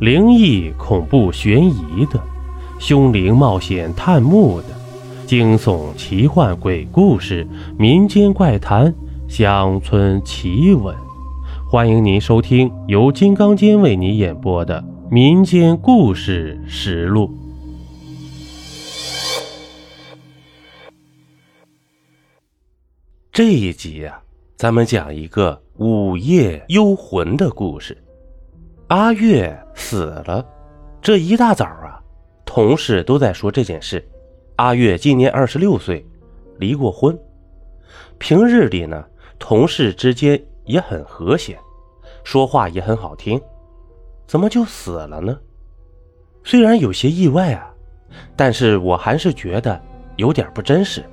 灵异、恐怖、悬疑的，凶灵冒险探墓的，惊悚、奇幻、鬼故事、民间怪谈、乡村奇闻，欢迎您收听由金刚间为你演播的《民间故事实录》。这一集呀，咱们讲一个午夜幽魂的故事。阿月死了，这一大早啊，同事都在说这件事。阿月今年二十六岁，离过婚。平日里呢，同事之间也很和谐，说话也很好听。怎么就死了呢？虽然有些意外啊，但是我还是觉得有点不真实。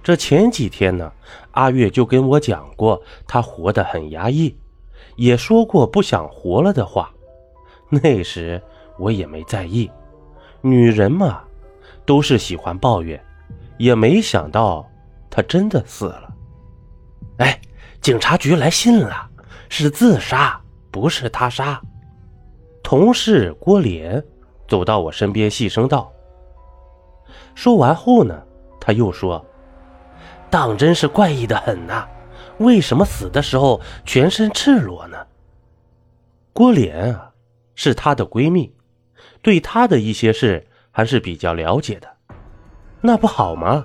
这前几天呢，阿月就跟我讲过，她活得很压抑。也说过不想活了的话，那时我也没在意。女人嘛，都是喜欢抱怨，也没想到她真的死了。哎，警察局来信了，是自杀，不是他杀。同事郭莲走到我身边，细声道。说完后呢，他又说：“当真是怪异的很呐。”为什么死的时候全身赤裸呢？郭莲啊，是她的闺蜜，对她的一些事还是比较了解的。那不好吗？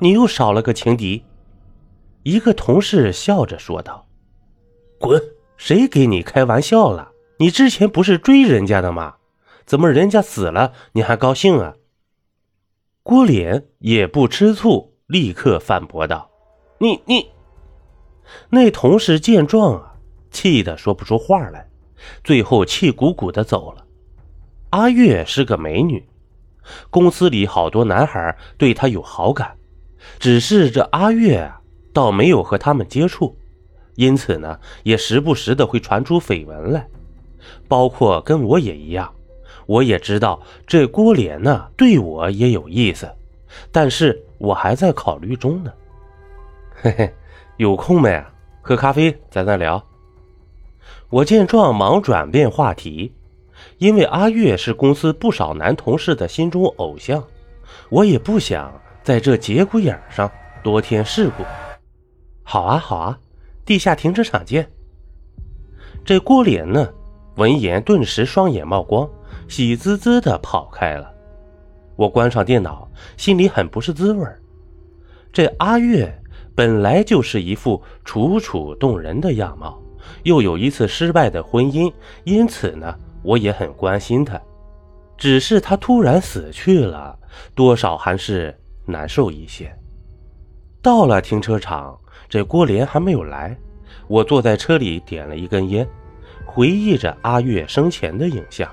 你又少了个情敌。一个同事笑着说道：“滚！谁给你开玩笑了？你之前不是追人家的吗？怎么人家死了你还高兴啊？”郭莲也不吃醋，立刻反驳道：“你你。”那同事见状啊，气得说不出话来，最后气鼓鼓的走了。阿月是个美女，公司里好多男孩对她有好感，只是这阿月啊，倒没有和他们接触，因此呢，也时不时的会传出绯闻来，包括跟我也一样。我也知道这郭莲呢对我也有意思，但是我还在考虑中呢。嘿嘿。有空没？喝咖啡，咱再聊。我见状，忙转变话题，因为阿月是公司不少男同事的心中偶像，我也不想在这节骨眼上多添事故。好啊，好啊，地下停车场见。这郭莲呢，闻言顿时双眼冒光，喜滋滋的跑开了。我关上电脑，心里很不是滋味这阿月。本来就是一副楚楚动人的样貌，又有一次失败的婚姻，因此呢，我也很关心她。只是她突然死去了，多少还是难受一些。到了停车场，这郭莲还没有来，我坐在车里点了一根烟，回忆着阿月生前的影像。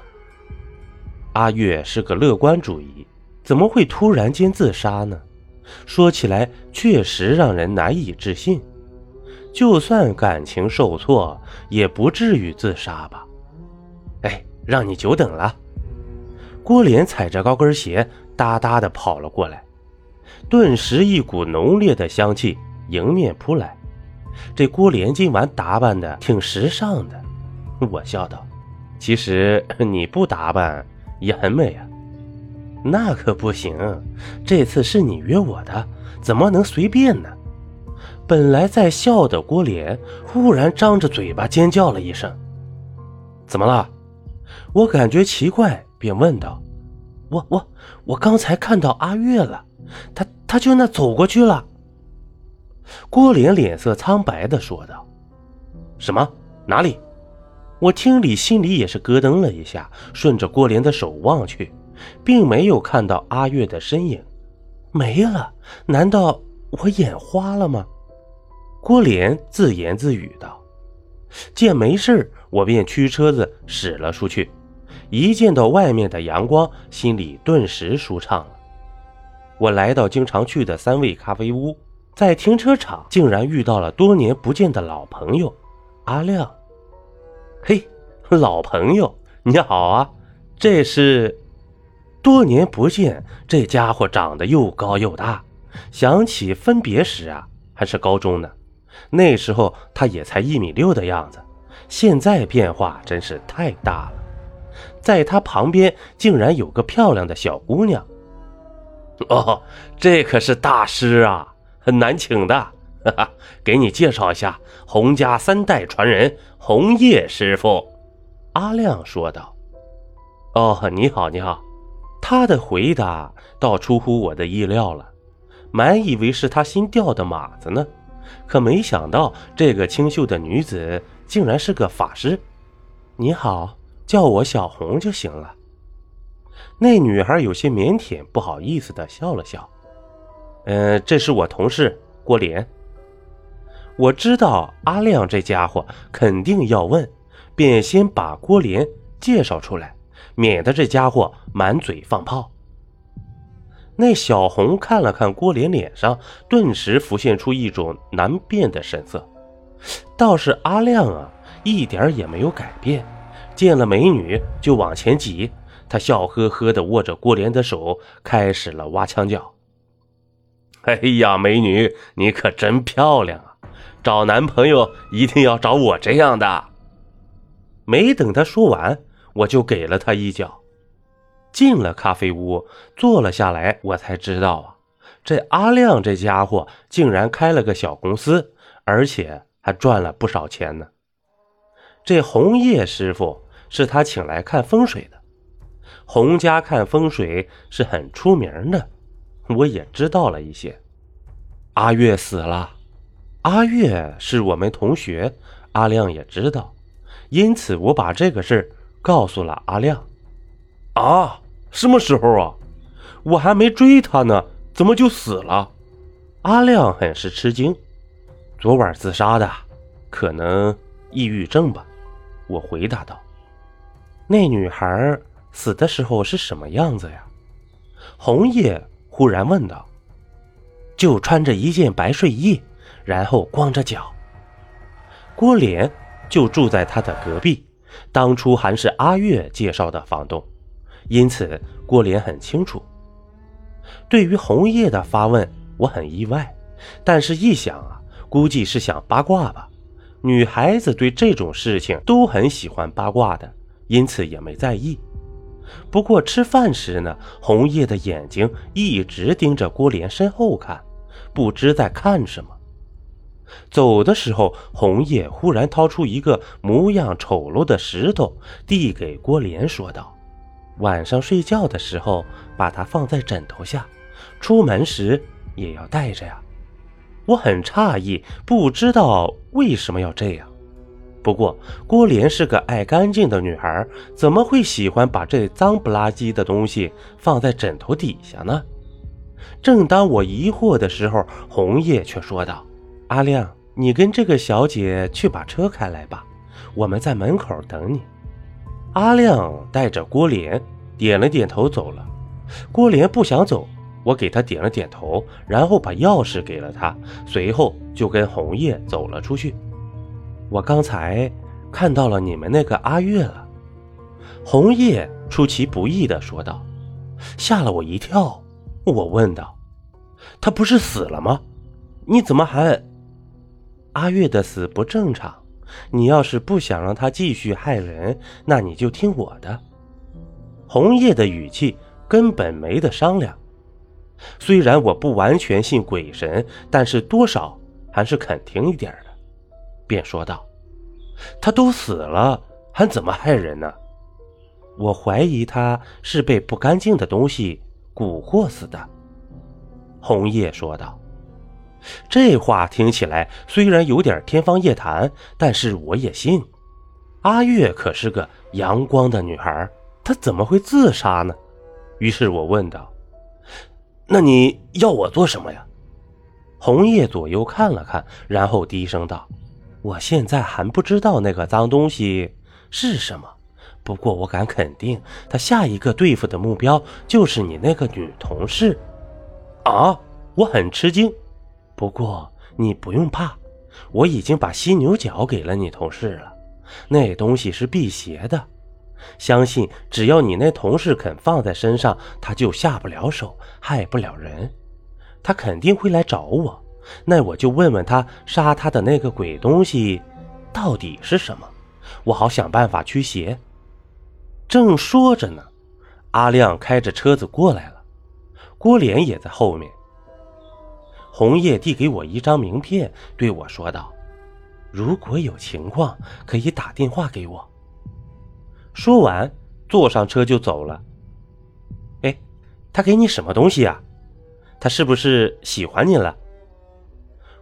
阿月是个乐观主义，怎么会突然间自杀呢？说起来确实让人难以置信，就算感情受挫，也不至于自杀吧？哎，让你久等了。郭莲踩着高跟鞋，哒哒的跑了过来，顿时一股浓烈的香气迎面扑来。这郭莲今晚打扮的挺时尚的，我笑道：“其实你不打扮也很美啊。”那可不行，这次是你约我的，怎么能随便呢？本来在笑的郭莲忽然张着嘴巴尖叫了一声：“怎么了？”我感觉奇怪，便问道：“我我我刚才看到阿月了，他他就那走过去了。”郭莲脸色苍白的说道：“什么？哪里？”我听里心里也是咯噔了一下，顺着郭莲的手望去。并没有看到阿月的身影，没了。难道我眼花了吗？郭莲自言自语道。见没事，我便驱车子驶了出去。一见到外面的阳光，心里顿时舒畅了。我来到经常去的三味咖啡屋，在停车场竟然遇到了多年不见的老朋友阿亮。嘿，老朋友，你好啊！这是。多年不见，这家伙长得又高又大。想起分别时啊，还是高中呢，那时候他也才一米六的样子。现在变化真是太大了。在他旁边竟然有个漂亮的小姑娘。哦，这可是大师啊，很难请的。哈哈，给你介绍一下，洪家三代传人洪业师傅。阿亮说道。哦，你好，你好。他的回答倒出乎我的意料了，满以为是他新调的马子呢，可没想到这个清秀的女子竟然是个法师。你好，叫我小红就行了。那女孩有些腼腆，不好意思的笑了笑。嗯，这是我同事郭莲。我知道阿亮这家伙肯定要问，便先把郭莲介绍出来，免得这家伙满嘴放炮。那小红看了看郭莲脸上，顿时浮现出一种难辨的神色。倒是阿亮啊，一点也没有改变，见了美女就往前挤。他笑呵呵地握着郭莲的手，开始了挖墙脚。哎呀，美女，你可真漂亮啊！找男朋友一定要找我这样的。没等他说完，我就给了他一脚。进了咖啡屋，坐了下来，我才知道啊，这阿亮这家伙竟然开了个小公司，而且还赚了不少钱呢。这红叶师傅是他请来看风水的。洪家看风水是很出名的，我也知道了一些。阿月死了，阿月是我们同学，阿亮也知道，因此我把这个事儿告诉了阿亮。啊，什么时候啊？我还没追他呢，怎么就死了？阿亮很是吃惊。昨晚自杀的，可能抑郁症吧。我回答道。那女孩。死的时候是什么样子呀？红叶忽然问道。就穿着一件白睡衣，然后光着脚。郭莲就住在他的隔壁，当初还是阿月介绍的房东，因此郭莲很清楚。对于红叶的发问，我很意外，但是一想啊，估计是想八卦吧。女孩子对这种事情都很喜欢八卦的，因此也没在意。不过吃饭时呢，红叶的眼睛一直盯着郭莲身后看，不知在看什么。走的时候，红叶忽然掏出一个模样丑陋的石头，递给郭莲，说道：“晚上睡觉的时候把它放在枕头下，出门时也要带着呀。”我很诧异，不知道为什么要这样。不过，郭莲是个爱干净的女孩，怎么会喜欢把这脏不拉几的东西放在枕头底下呢？正当我疑惑的时候，红叶却说道：“阿亮，你跟这个小姐去把车开来吧，我们在门口等你。”阿亮带着郭莲点了点头走了。郭莲不想走，我给他点了点头，然后把钥匙给了他，随后就跟红叶走了出去。我刚才看到了你们那个阿月了，红叶出其不意的说道，吓了我一跳。我问道：“他不是死了吗？你怎么还……阿月的死不正常。你要是不想让他继续害人，那你就听我的。”红叶的语气根本没得商量。虽然我不完全信鬼神，但是多少还是肯听一点的。便说道：“他都死了，还怎么害人呢？我怀疑他是被不干净的东西蛊惑死的。”红叶说道。这话听起来虽然有点天方夜谭，但是我也信。阿月可是个阳光的女孩，她怎么会自杀呢？于是我问道：“那你要我做什么呀？”红叶左右看了看，然后低声道。我现在还不知道那个脏东西是什么，不过我敢肯定，他下一个对付的目标就是你那个女同事。啊！我很吃惊。不过你不用怕，我已经把犀牛角给了你同事了。那东西是辟邪的，相信只要你那同事肯放在身上，他就下不了手，害不了人。他肯定会来找我。那我就问问他杀他的那个鬼东西，到底是什么？我好想办法驱邪。正说着呢，阿亮开着车子过来了，郭莲也在后面。红叶递给我一张名片，对我说道：“如果有情况，可以打电话给我。”说完，坐上车就走了。哎，他给你什么东西啊？他是不是喜欢你了？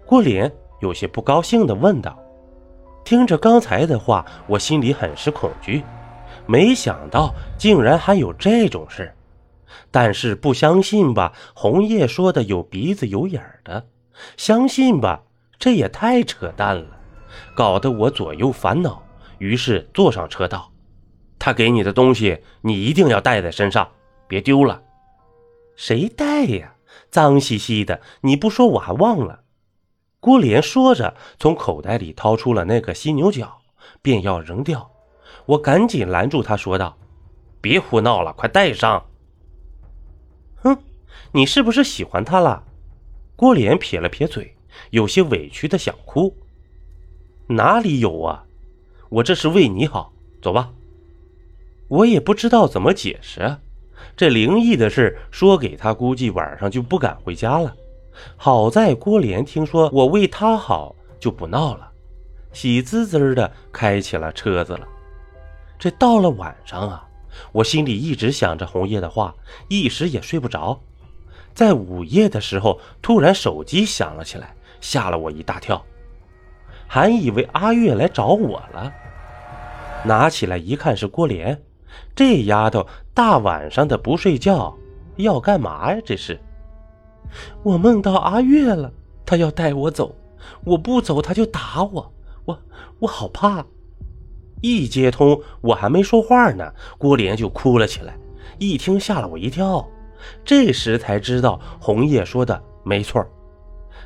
郭莲有些不高兴的问道。听着刚才的话，我心里很是恐惧，没想到竟然还有这种事。但是不相信吧？红叶说的有鼻子有眼的，相信吧？这也太扯淡了，搞得我左右烦恼。于是坐上车道，他给你的东西，你一定要带在身上，别丢了。谁带呀？脏兮兮的，你不说我还忘了。郭莲说着，从口袋里掏出了那个犀牛角，便要扔掉。我赶紧拦住他，说道：“别胡闹了，快带上。”你是不是喜欢他了？郭莲撇了撇嘴，有些委屈的想哭。哪里有啊，我这是为你好，走吧。我也不知道怎么解释，这灵异的事说给他，估计晚上就不敢回家了。好在郭莲听说我为他好，就不闹了，喜滋滋的开起了车子了。这到了晚上啊。我心里一直想着红叶的话，一时也睡不着。在午夜的时候，突然手机响了起来，吓了我一大跳，还以为阿月来找我了。拿起来一看，是郭莲。这丫头大晚上的不睡觉，要干嘛呀？这是。我梦到阿月了，她要带我走，我不走，她就打我，我我好怕。一接通，我还没说话呢，郭莲就哭了起来。一听吓了我一跳，这时才知道红叶说的没错，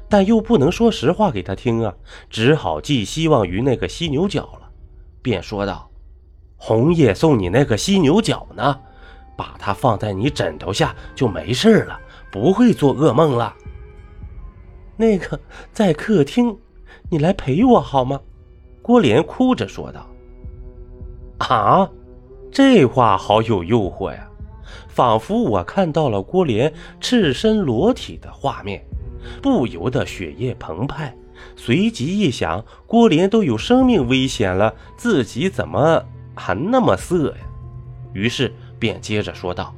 但又不能说实话给他听啊，只好寄希望于那个犀牛角了，便说道：“红叶送你那个犀牛角呢，把它放在你枕头下就没事了，不会做噩梦了。那个在客厅，你来陪我好吗？”郭莲哭着说道。啊，这话好有诱惑呀！仿佛我看到了郭莲赤身裸体的画面，不由得血液澎湃。随即一想，郭莲都有生命危险了，自己怎么还那么色呀？于是便接着说道：“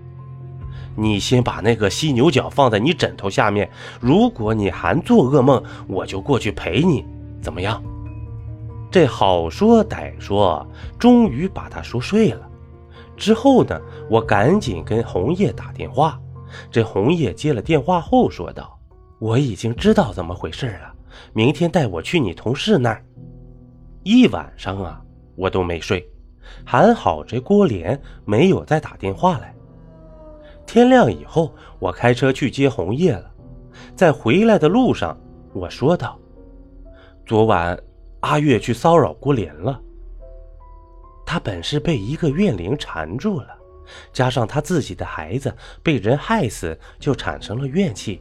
你先把那个犀牛角放在你枕头下面，如果你还做噩梦，我就过去陪你，怎么样？”这好说歹说，终于把他说睡了。之后呢，我赶紧跟红叶打电话。这红叶接了电话后说道：“我已经知道怎么回事了，明天带我去你同事那儿。”一晚上啊，我都没睡，还好这郭莲没有再打电话来。天亮以后，我开车去接红叶了。在回来的路上，我说道：“昨晚。”阿月去骚扰郭莲了。他本是被一个怨灵缠住了，加上他自己的孩子被人害死，就产生了怨气，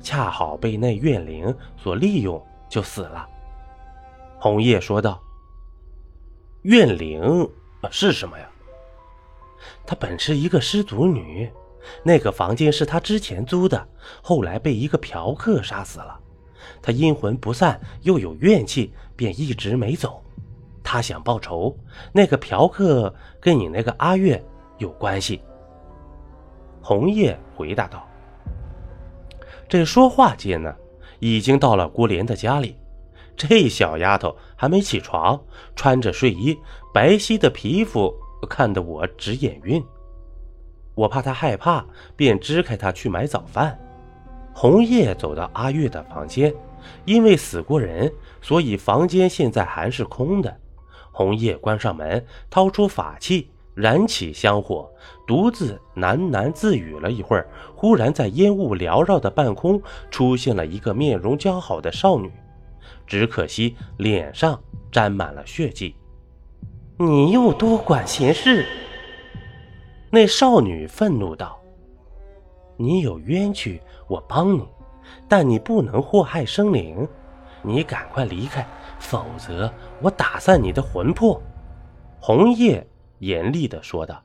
恰好被那怨灵所利用，就死了。红叶说道：“怨灵是什么呀？”她本是一个失足女，那个房间是她之前租的，后来被一个嫖客杀死了。他阴魂不散，又有怨气，便一直没走。他想报仇。那个嫖客跟你那个阿月有关系。红叶回答道：“这说话间呢，已经到了郭莲的家里。这小丫头还没起床，穿着睡衣，白皙的皮肤看得我直眼晕。我怕她害怕，便支开她去买早饭。”红叶走到阿月的房间，因为死过人，所以房间现在还是空的。红叶关上门，掏出法器，燃起香火，独自喃喃自语了一会儿。忽然，在烟雾缭绕的半空，出现了一个面容姣好的少女，只可惜脸上沾满了血迹。你又多管闲事！那少女愤怒道。你有冤屈，我帮你，但你不能祸害生灵。你赶快离开，否则我打散你的魂魄。”红叶严厉地说道。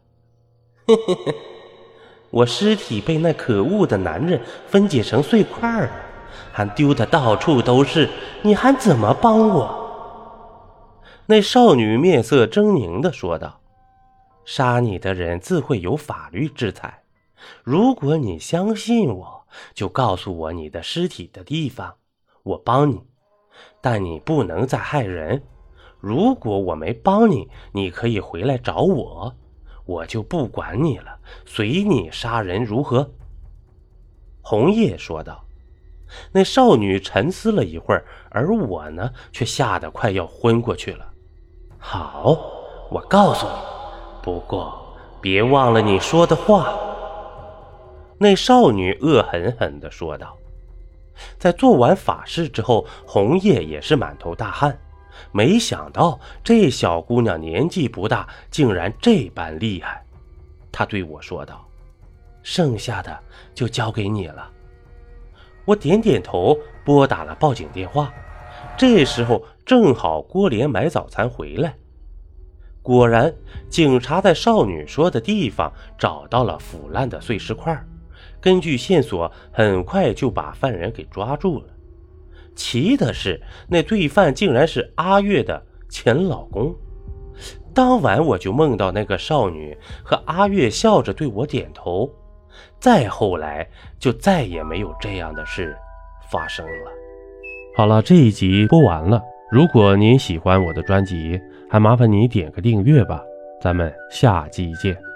我尸体被那可恶的男人分解成碎块了，还丢的到处都是，你还怎么帮我？那少女面色狰狞的说道：“杀你的人自会有法律制裁。如果你相信我，就告诉我你的尸体的地方，我帮你。但你不能再害人。如果我没帮你，你可以回来找我。”我就不管你了，随你杀人如何？”红叶说道。那少女沉思了一会儿，而我呢，却吓得快要昏过去了。好，我告诉你，不过别忘了你说的话。”那少女恶狠狠地说道。在做完法事之后，红叶也是满头大汗。没想到这小姑娘年纪不大，竟然这般厉害。她对我说道：“剩下的就交给你了。”我点点头，拨打了报警电话。这时候正好郭莲买早餐回来，果然，警察在少女说的地方找到了腐烂的碎石块。根据线索，很快就把犯人给抓住了。奇的是，那罪犯竟然是阿月的前老公。当晚我就梦到那个少女和阿月笑着对我点头。再后来，就再也没有这样的事发生了。好了，这一集播完了。如果您喜欢我的专辑，还麻烦你点个订阅吧。咱们下集见。